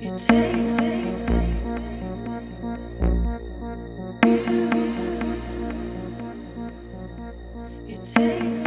You take, you.